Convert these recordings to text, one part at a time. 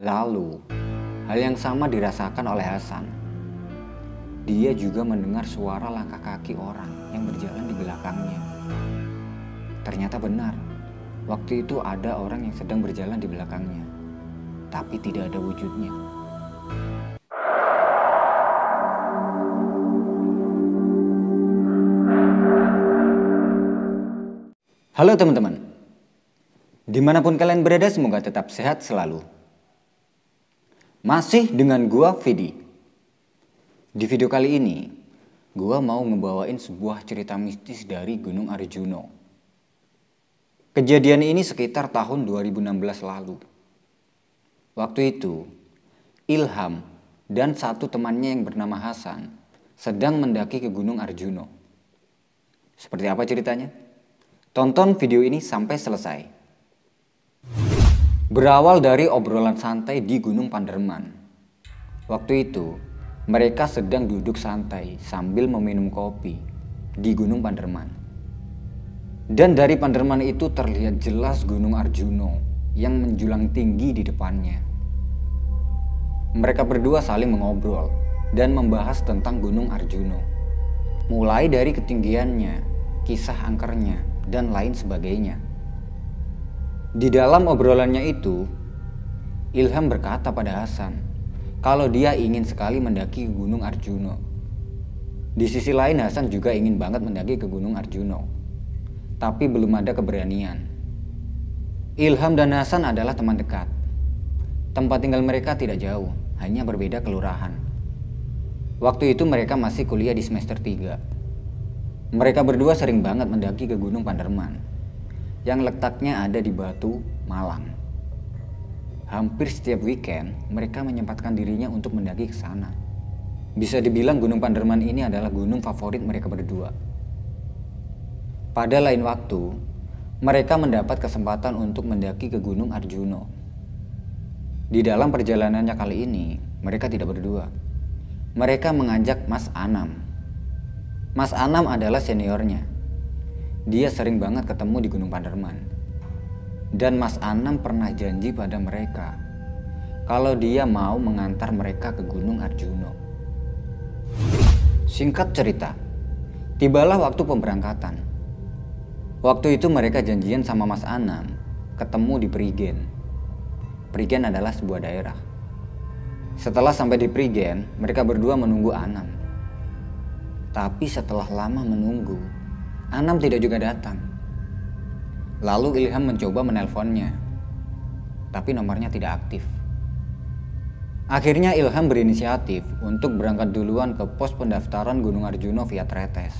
Lalu, hal yang sama dirasakan oleh Hasan. Dia juga mendengar suara langkah kaki orang yang berjalan di belakangnya. Ternyata benar, waktu itu ada orang yang sedang berjalan di belakangnya, tapi tidak ada wujudnya. Halo teman-teman, di mana pun kalian berada semoga tetap sehat selalu. Masih dengan gua Vidi. Di video kali ini, gua mau ngebawain sebuah cerita mistis dari Gunung Arjuno. Kejadian ini sekitar tahun 2016 lalu. Waktu itu, Ilham dan satu temannya yang bernama Hasan sedang mendaki ke Gunung Arjuno. Seperti apa ceritanya? Tonton video ini sampai selesai. Berawal dari obrolan santai di Gunung Panderman. Waktu itu, mereka sedang duduk santai sambil meminum kopi di Gunung Panderman. Dan dari Panderman itu terlihat jelas Gunung Arjuno yang menjulang tinggi di depannya. Mereka berdua saling mengobrol dan membahas tentang Gunung Arjuno. Mulai dari ketinggiannya, kisah angkernya, dan lain sebagainya. Di dalam obrolannya itu, Ilham berkata pada Hasan kalau dia ingin sekali mendaki Gunung Arjuno. Di sisi lain Hasan juga ingin banget mendaki ke Gunung Arjuno. Tapi belum ada keberanian. Ilham dan Hasan adalah teman dekat. Tempat tinggal mereka tidak jauh, hanya berbeda kelurahan. Waktu itu mereka masih kuliah di semester 3. Mereka berdua sering banget mendaki ke Gunung Panderman yang letaknya ada di Batu, Malang. Hampir setiap weekend, mereka menyempatkan dirinya untuk mendaki ke sana. Bisa dibilang Gunung Panderman ini adalah gunung favorit mereka berdua. Pada lain waktu, mereka mendapat kesempatan untuk mendaki ke Gunung Arjuno. Di dalam perjalanannya kali ini, mereka tidak berdua. Mereka mengajak Mas Anam Mas Anam adalah seniornya. Dia sering banget ketemu di Gunung Panderman. Dan Mas Anam pernah janji pada mereka kalau dia mau mengantar mereka ke Gunung Arjuno. Singkat cerita, tibalah waktu pemberangkatan. Waktu itu mereka janjian sama Mas Anam ketemu di Prigen. Prigen adalah sebuah daerah. Setelah sampai di Prigen, mereka berdua menunggu Anam. Tapi setelah lama menunggu, Anam tidak juga datang. Lalu Ilham mencoba menelponnya, tapi nomornya tidak aktif. Akhirnya Ilham berinisiatif untuk berangkat duluan ke pos pendaftaran Gunung Arjuno via Tretes.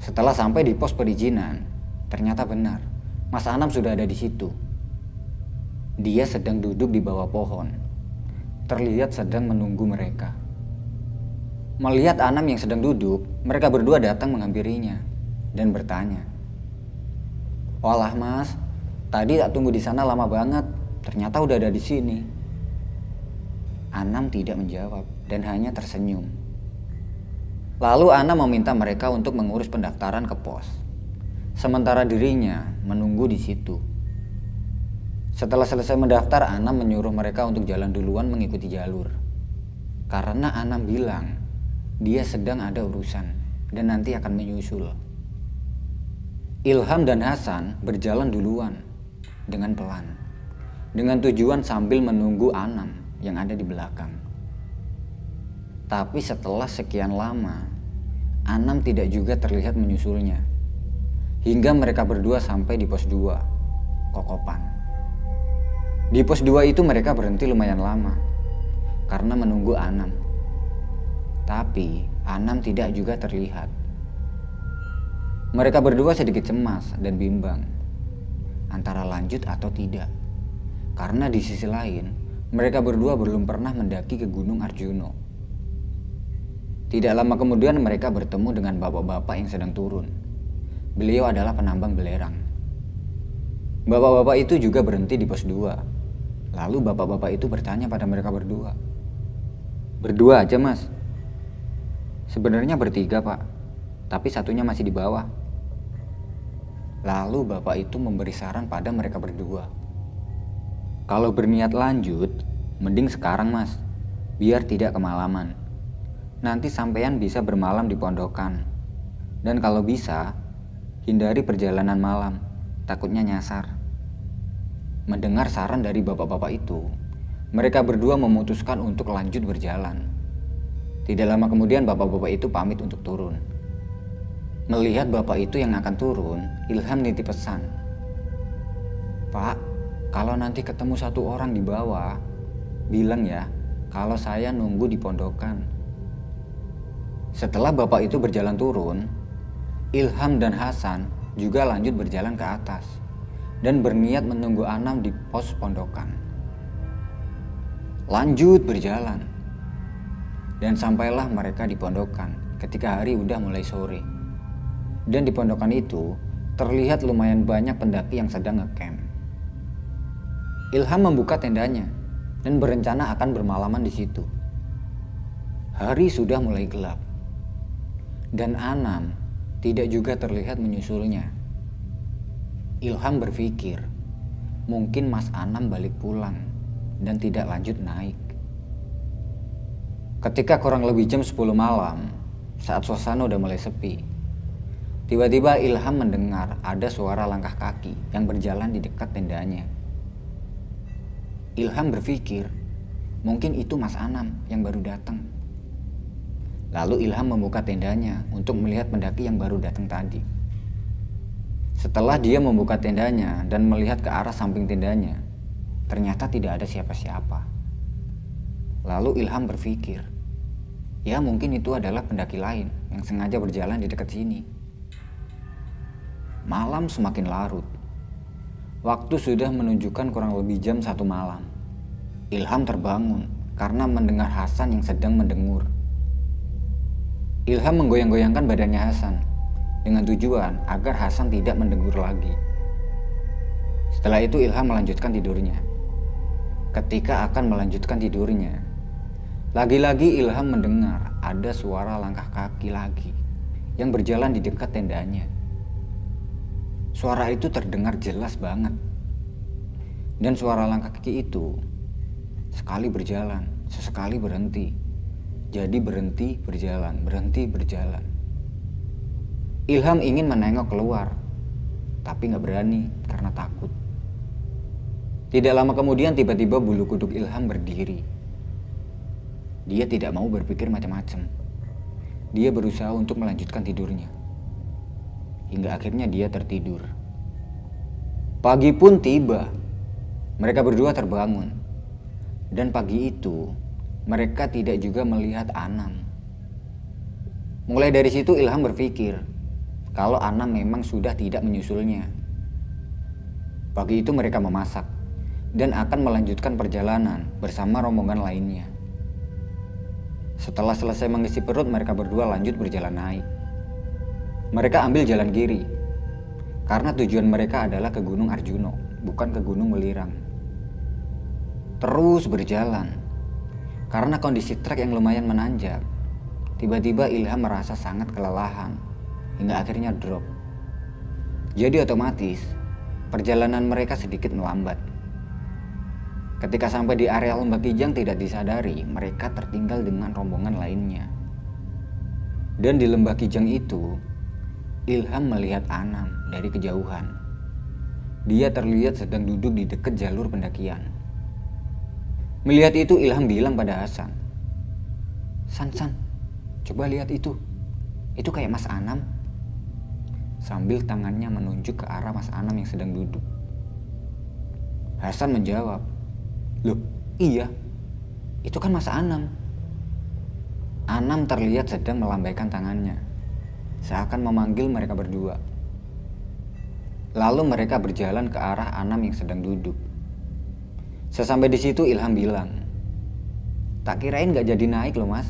Setelah sampai di pos perizinan, ternyata benar, Mas Anam sudah ada di situ. Dia sedang duduk di bawah pohon, terlihat sedang menunggu mereka. Melihat Anam yang sedang duduk, mereka berdua datang menghampirinya dan bertanya. Walah mas, tadi tak tunggu di sana lama banget, ternyata udah ada di sini. Anam tidak menjawab dan hanya tersenyum. Lalu Anam meminta mereka untuk mengurus pendaftaran ke pos. Sementara dirinya menunggu di situ. Setelah selesai mendaftar, Anam menyuruh mereka untuk jalan duluan mengikuti jalur. Karena Anam bilang dia sedang ada urusan dan nanti akan menyusul. Ilham dan Hasan berjalan duluan dengan pelan, dengan tujuan sambil menunggu Anam yang ada di belakang. Tapi setelah sekian lama, Anam tidak juga terlihat menyusulnya. Hingga mereka berdua sampai di pos 2, Kokopan. Di pos 2 itu mereka berhenti lumayan lama karena menunggu Anam tapi Anam tidak juga terlihat. Mereka berdua sedikit cemas dan bimbang antara lanjut atau tidak. Karena di sisi lain, mereka berdua belum pernah mendaki ke Gunung Arjuno. Tidak lama kemudian mereka bertemu dengan bapak-bapak yang sedang turun. Beliau adalah penambang belerang. Bapak-bapak itu juga berhenti di pos 2. Lalu bapak-bapak itu bertanya pada mereka berdua. Berdua aja mas, Sebenarnya bertiga pak, tapi satunya masih di bawah. Lalu bapak itu memberi saran pada mereka berdua. Kalau berniat lanjut, mending sekarang mas, biar tidak kemalaman. Nanti sampean bisa bermalam di pondokan. Dan kalau bisa, hindari perjalanan malam, takutnya nyasar. Mendengar saran dari bapak-bapak itu, mereka berdua memutuskan untuk lanjut berjalan. Tidak lama kemudian bapak-bapak itu pamit untuk turun. Melihat bapak itu yang akan turun, Ilham nitip pesan. Pak, kalau nanti ketemu satu orang di bawah, bilang ya kalau saya nunggu di pondokan. Setelah bapak itu berjalan turun, Ilham dan Hasan juga lanjut berjalan ke atas dan berniat menunggu Anam di pos pondokan. Lanjut berjalan. Dan sampailah mereka di pondokan ketika hari udah mulai sore. Dan di pondokan itu terlihat lumayan banyak pendaki yang sedang ngecamp. Ilham membuka tendanya dan berencana akan bermalaman di situ. Hari sudah mulai gelap. Dan Anam tidak juga terlihat menyusulnya. Ilham berpikir, mungkin Mas Anam balik pulang dan tidak lanjut naik. Ketika kurang lebih jam 10 malam, saat suasana udah mulai sepi, tiba-tiba Ilham mendengar ada suara langkah kaki yang berjalan di dekat tendanya. Ilham berpikir, mungkin itu Mas Anam yang baru datang. Lalu Ilham membuka tendanya untuk melihat pendaki yang baru datang tadi. Setelah dia membuka tendanya dan melihat ke arah samping tendanya, ternyata tidak ada siapa-siapa. Lalu Ilham berpikir, ya mungkin itu adalah pendaki lain yang sengaja berjalan di dekat sini. Malam semakin larut. Waktu sudah menunjukkan kurang lebih jam satu malam. Ilham terbangun karena mendengar Hasan yang sedang mendengur. Ilham menggoyang-goyangkan badannya Hasan dengan tujuan agar Hasan tidak mendengur lagi. Setelah itu Ilham melanjutkan tidurnya. Ketika akan melanjutkan tidurnya, lagi-lagi Ilham mendengar ada suara langkah kaki lagi yang berjalan di dekat tendanya. Suara itu terdengar jelas banget. Dan suara langkah kaki itu sekali berjalan, sesekali berhenti. Jadi berhenti berjalan, berhenti berjalan. Ilham ingin menengok keluar, tapi nggak berani karena takut. Tidak lama kemudian tiba-tiba bulu kuduk Ilham berdiri. Dia tidak mau berpikir macam-macam. Dia berusaha untuk melanjutkan tidurnya. Hingga akhirnya dia tertidur. Pagi pun tiba. Mereka berdua terbangun. Dan pagi itu, mereka tidak juga melihat Anam. Mulai dari situ Ilham berpikir, kalau Anam memang sudah tidak menyusulnya. Pagi itu mereka memasak dan akan melanjutkan perjalanan bersama rombongan lainnya. Setelah selesai mengisi perut, mereka berdua lanjut berjalan naik. Mereka ambil jalan kiri karena tujuan mereka adalah ke Gunung Arjuno, bukan ke Gunung Welirang. Terus berjalan karena kondisi trek yang lumayan menanjak. Tiba-tiba Ilham merasa sangat kelelahan hingga akhirnya drop. Jadi otomatis perjalanan mereka sedikit melambat. Ketika sampai di area lembah Kijang tidak disadari mereka tertinggal dengan rombongan lainnya. Dan di lembah Kijang itu, Ilham melihat Anam dari kejauhan. Dia terlihat sedang duduk di dekat jalur pendakian. Melihat itu Ilham bilang pada Hasan, San San, coba lihat itu. Itu kayak Mas Anam sambil tangannya menunjuk ke arah Mas Anam yang sedang duduk. Hasan menjawab, Loh, iya, itu kan Mas Anam. Anam terlihat sedang melambaikan tangannya, seakan memanggil mereka berdua. Lalu mereka berjalan ke arah Anam yang sedang duduk. Sesampai di situ Ilham bilang, Tak kirain gak jadi naik loh mas.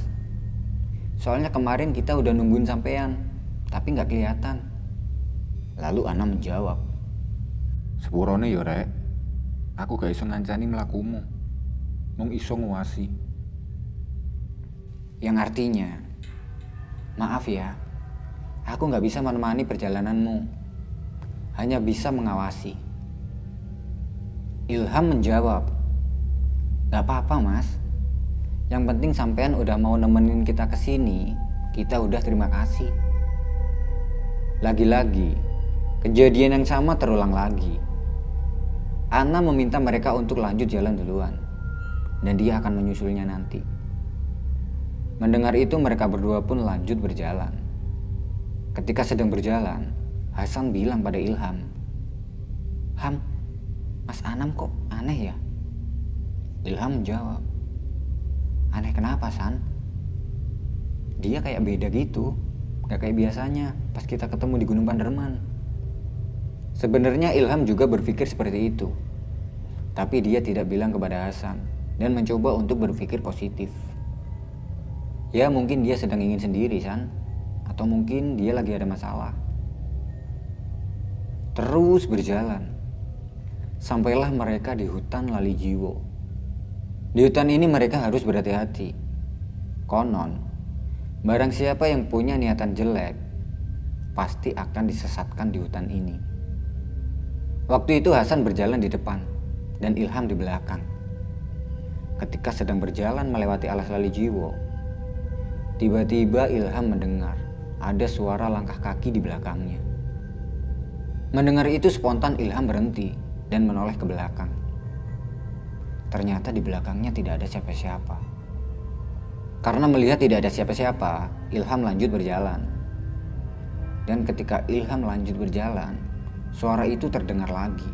Soalnya kemarin kita udah nungguin sampean, tapi gak kelihatan. Lalu Ana menjawab, Sepurone ya rek, aku gak iso ngancani melakumu, mung iso nguasi. Yang artinya, maaf ya, aku gak bisa menemani perjalananmu, hanya bisa mengawasi. Ilham menjawab, Gak apa-apa mas. Yang penting sampean udah mau nemenin kita ke sini, kita udah terima kasih. Lagi-lagi, kejadian yang sama terulang lagi. Ana meminta mereka untuk lanjut jalan duluan, dan dia akan menyusulnya nanti. Mendengar itu, mereka berdua pun lanjut berjalan. Ketika sedang berjalan, Hasan bilang pada Ilham, "Ham, Mas Anam kok aneh ya?" Ilham menjawab, "Aneh kenapa, San?" Dia kayak beda gitu. Gak kayak biasanya pas kita ketemu di Gunung Panderman. Sebenarnya Ilham juga berpikir seperti itu. Tapi dia tidak bilang kepada Hasan dan mencoba untuk berpikir positif. Ya mungkin dia sedang ingin sendiri, San. Atau mungkin dia lagi ada masalah. Terus berjalan. Sampailah mereka di hutan Lali Jiwo. Di hutan ini mereka harus berhati-hati. Konon, Barang siapa yang punya niatan jelek, pasti akan disesatkan di hutan ini. Waktu itu Hasan berjalan di depan dan Ilham di belakang. Ketika sedang berjalan melewati alas lali jiwo, tiba-tiba Ilham mendengar ada suara langkah kaki di belakangnya. Mendengar itu spontan Ilham berhenti dan menoleh ke belakang. Ternyata di belakangnya tidak ada siapa-siapa. Karena melihat tidak ada siapa-siapa, Ilham lanjut berjalan. Dan ketika Ilham lanjut berjalan, suara itu terdengar lagi.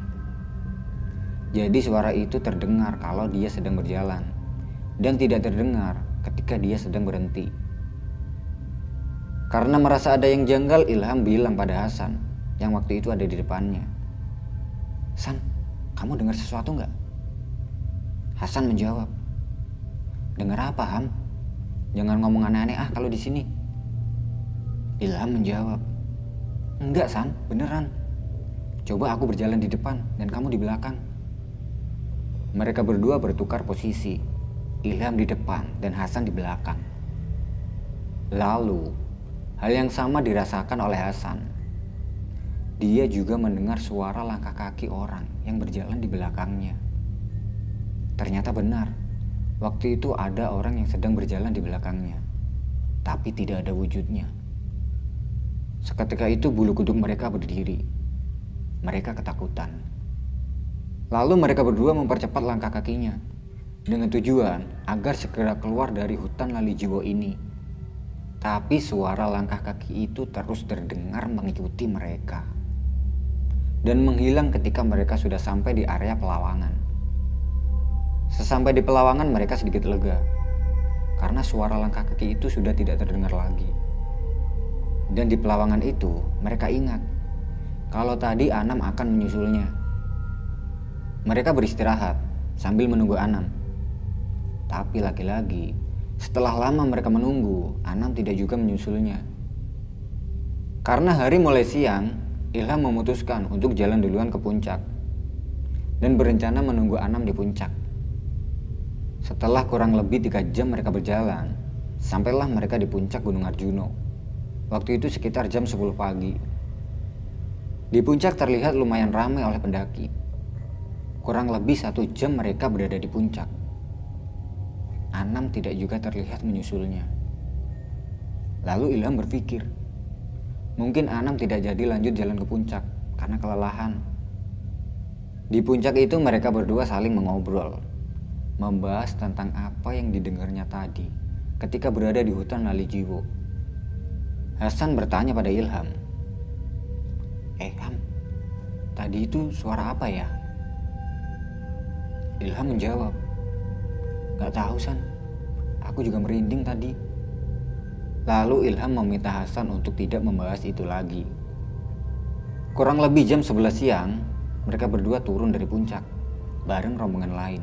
Jadi suara itu terdengar kalau dia sedang berjalan dan tidak terdengar ketika dia sedang berhenti. Karena merasa ada yang janggal, Ilham bilang pada Hasan yang waktu itu ada di depannya. San, kamu dengar sesuatu nggak? Hasan menjawab, dengar apa Ham? Jangan ngomong aneh-aneh ah kalau di sini. Ilham menjawab, Enggak San, beneran. Coba aku berjalan di depan dan kamu di belakang. Mereka berdua bertukar posisi. Ilham di depan dan Hasan di belakang. Lalu, hal yang sama dirasakan oleh Hasan. Dia juga mendengar suara langkah kaki orang yang berjalan di belakangnya. Ternyata benar, Waktu itu ada orang yang sedang berjalan di belakangnya, tapi tidak ada wujudnya. Seketika itu bulu kuduk mereka berdiri. Mereka ketakutan. Lalu mereka berdua mempercepat langkah kakinya dengan tujuan agar segera keluar dari hutan lali jiwa ini. Tapi suara langkah kaki itu terus terdengar mengikuti mereka dan menghilang ketika mereka sudah sampai di area pelawangan. Sesampai di pelawangan mereka sedikit lega. Karena suara langkah kaki itu sudah tidak terdengar lagi. Dan di pelawangan itu mereka ingat kalau tadi Anam akan menyusulnya. Mereka beristirahat sambil menunggu Anam. Tapi lagi-lagi setelah lama mereka menunggu, Anam tidak juga menyusulnya. Karena hari mulai siang, Ilham memutuskan untuk jalan duluan ke puncak dan berencana menunggu Anam di puncak. Setelah kurang lebih tiga jam mereka berjalan, sampailah mereka di puncak Gunung Arjuno. Waktu itu sekitar jam 10 pagi. Di puncak terlihat lumayan ramai oleh pendaki. Kurang lebih satu jam mereka berada di puncak. Anam tidak juga terlihat menyusulnya. Lalu Ilham berpikir, mungkin Anam tidak jadi lanjut jalan ke puncak karena kelelahan. Di puncak itu mereka berdua saling mengobrol membahas tentang apa yang didengarnya tadi ketika berada di hutan Lali Jiwo. Hasan bertanya pada Ilham, Eh Ham, tadi itu suara apa ya? Ilham menjawab, Gak tahu San, aku juga merinding tadi. Lalu Ilham meminta Hasan untuk tidak membahas itu lagi. Kurang lebih jam 11 siang, mereka berdua turun dari puncak, bareng rombongan lain.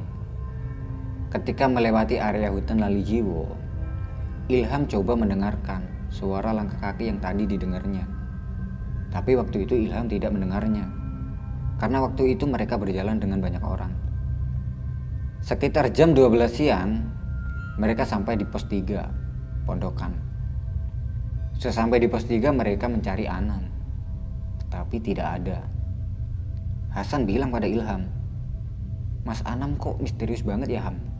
Ketika melewati area hutan Lali Jiwo, Ilham coba mendengarkan suara langkah kaki yang tadi didengarnya. Tapi waktu itu Ilham tidak mendengarnya. Karena waktu itu mereka berjalan dengan banyak orang. Sekitar jam 12 siang, mereka sampai di pos 3, pondokan. Sesampai di pos 3 mereka mencari Anam. Tapi tidak ada. Hasan bilang pada Ilham, Mas Anam kok misterius banget ya Ham?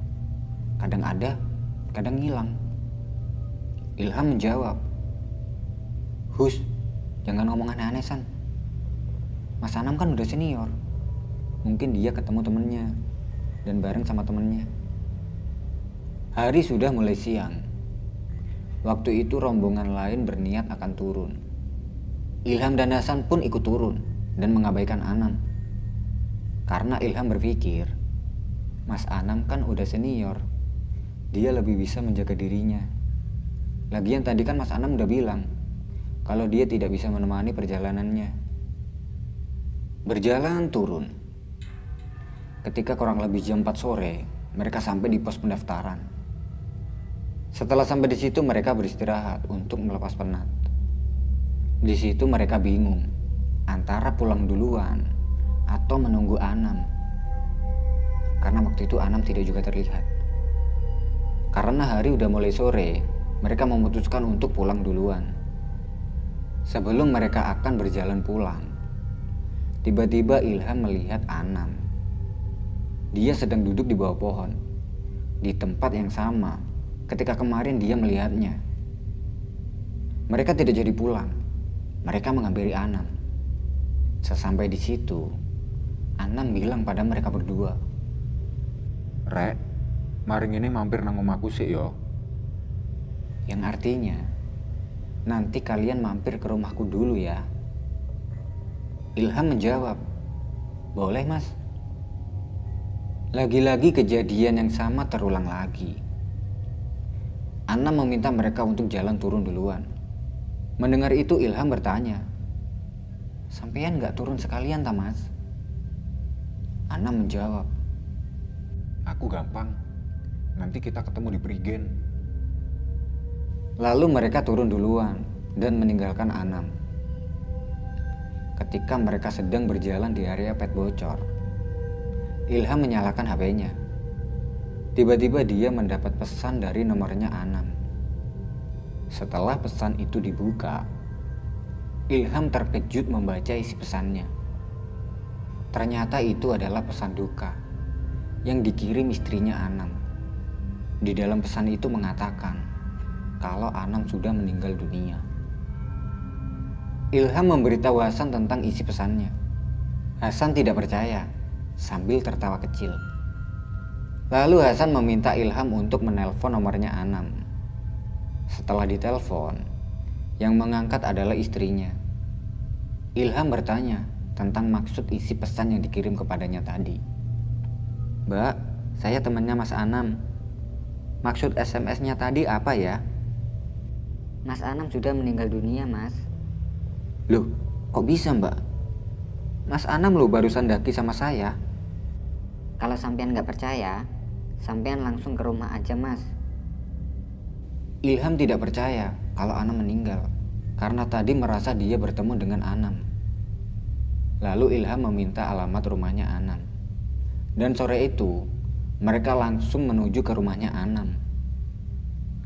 kadang ada, kadang hilang. Ilham menjawab, Hus, jangan ngomong aneh-aneh San. Mas Anam kan udah senior. Mungkin dia ketemu temennya dan bareng sama temennya. Hari sudah mulai siang. Waktu itu rombongan lain berniat akan turun. Ilham dan Hasan pun ikut turun dan mengabaikan Anam. Karena Ilham berpikir, Mas Anam kan udah senior. Dia lebih bisa menjaga dirinya. Lagian tadi kan Mas Anam udah bilang kalau dia tidak bisa menemani perjalanannya. Berjalan turun. Ketika kurang lebih jam 4 sore, mereka sampai di pos pendaftaran. Setelah sampai di situ mereka beristirahat untuk melepas penat. Di situ mereka bingung antara pulang duluan atau menunggu Anam. Karena waktu itu Anam tidak juga terlihat. Karena hari udah mulai sore, mereka memutuskan untuk pulang duluan. Sebelum mereka akan berjalan pulang, tiba-tiba Ilham melihat Anam. Dia sedang duduk di bawah pohon, di tempat yang sama ketika kemarin dia melihatnya. Mereka tidak jadi pulang. Mereka menghampiri Anam. Sesampai di situ, Anam bilang pada mereka berdua. Rek, maring ini mampir nang omahku sih yo. Yang artinya, nanti kalian mampir ke rumahku dulu ya. Ilham menjawab, boleh mas. Lagi-lagi kejadian yang sama terulang lagi. Anna meminta mereka untuk jalan turun duluan. Mendengar itu Ilham bertanya, Sampean nggak turun sekalian Tamas? Anna menjawab, Aku gampang. Nanti kita ketemu di Prigen. Lalu mereka turun duluan dan meninggalkan Anam. Ketika mereka sedang berjalan di area pet bocor, Ilham menyalakan HP-nya. Tiba-tiba dia mendapat pesan dari nomornya Anam. Setelah pesan itu dibuka, Ilham terkejut membaca isi pesannya. Ternyata itu adalah pesan duka yang dikirim istrinya Anam. Di dalam pesan itu mengatakan kalau Anam sudah meninggal dunia. Ilham memberitahu Hasan tentang isi pesannya. Hasan tidak percaya sambil tertawa kecil. Lalu Hasan meminta Ilham untuk menelpon nomornya Anam. Setelah ditelepon, yang mengangkat adalah istrinya. Ilham bertanya tentang maksud isi pesan yang dikirim kepadanya tadi. Mbak, saya temannya Mas Anam. Maksud SMS-nya tadi apa ya? Mas Anam sudah meninggal dunia, Mas. Loh, kok bisa mbak? Mas Anam lo barusan daki sama saya. Kalau sampean nggak percaya, sampean langsung ke rumah aja, Mas. Ilham tidak percaya kalau Anam meninggal karena tadi merasa dia bertemu dengan Anam. Lalu Ilham meminta alamat rumahnya Anam. Dan sore itu, mereka langsung menuju ke rumahnya Anam.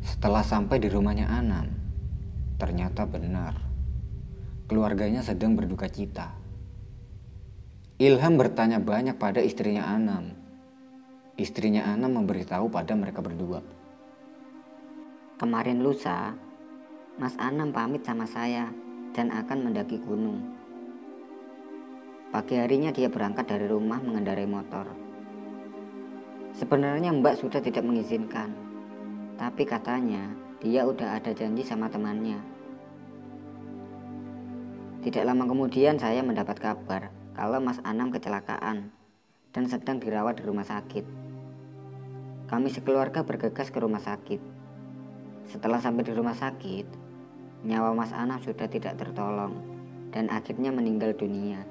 Setelah sampai di rumahnya Anam, ternyata benar. Keluarganya sedang berduka cita. Ilham bertanya banyak pada istrinya Anam. Istrinya Anam memberitahu pada mereka berdua. Kemarin lusa, Mas Anam pamit sama saya dan akan mendaki gunung. Pagi harinya dia berangkat dari rumah mengendarai motor. Sebenarnya Mbak sudah tidak mengizinkan, tapi katanya dia udah ada janji sama temannya. Tidak lama kemudian saya mendapat kabar kalau Mas Anam kecelakaan dan sedang dirawat di rumah sakit. Kami sekeluarga bergegas ke rumah sakit. Setelah sampai di rumah sakit, nyawa Mas Anam sudah tidak tertolong dan akhirnya meninggal dunia.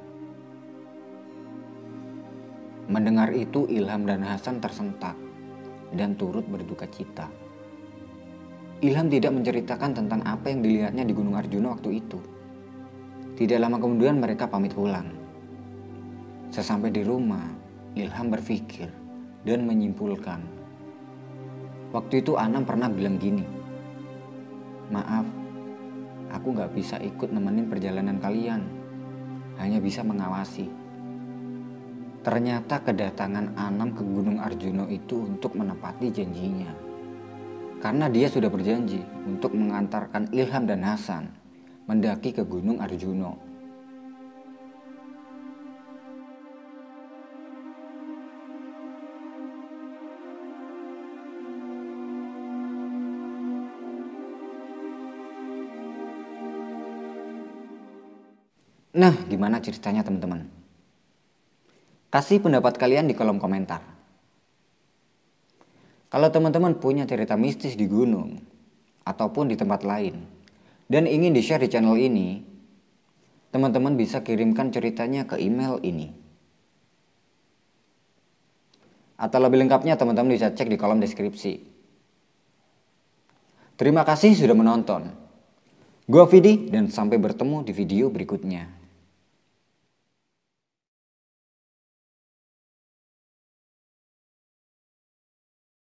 Mendengar itu Ilham dan Hasan tersentak dan turut berduka cita. Ilham tidak menceritakan tentang apa yang dilihatnya di Gunung Arjuna waktu itu. Tidak lama kemudian mereka pamit pulang. Sesampai di rumah, Ilham berpikir dan menyimpulkan. Waktu itu Anam pernah bilang gini, Maaf, aku gak bisa ikut nemenin perjalanan kalian. Hanya bisa mengawasi. Ternyata kedatangan Anam ke Gunung Arjuno itu untuk menepati janjinya. Karena dia sudah berjanji untuk mengantarkan Ilham dan Hasan mendaki ke Gunung Arjuno. Nah, gimana ceritanya teman-teman? Kasih pendapat kalian di kolom komentar. Kalau teman-teman punya cerita mistis di gunung ataupun di tempat lain dan ingin di-share di channel ini, teman-teman bisa kirimkan ceritanya ke email ini. Atau lebih lengkapnya teman-teman bisa cek di kolom deskripsi. Terima kasih sudah menonton. Gua Vidi dan sampai bertemu di video berikutnya.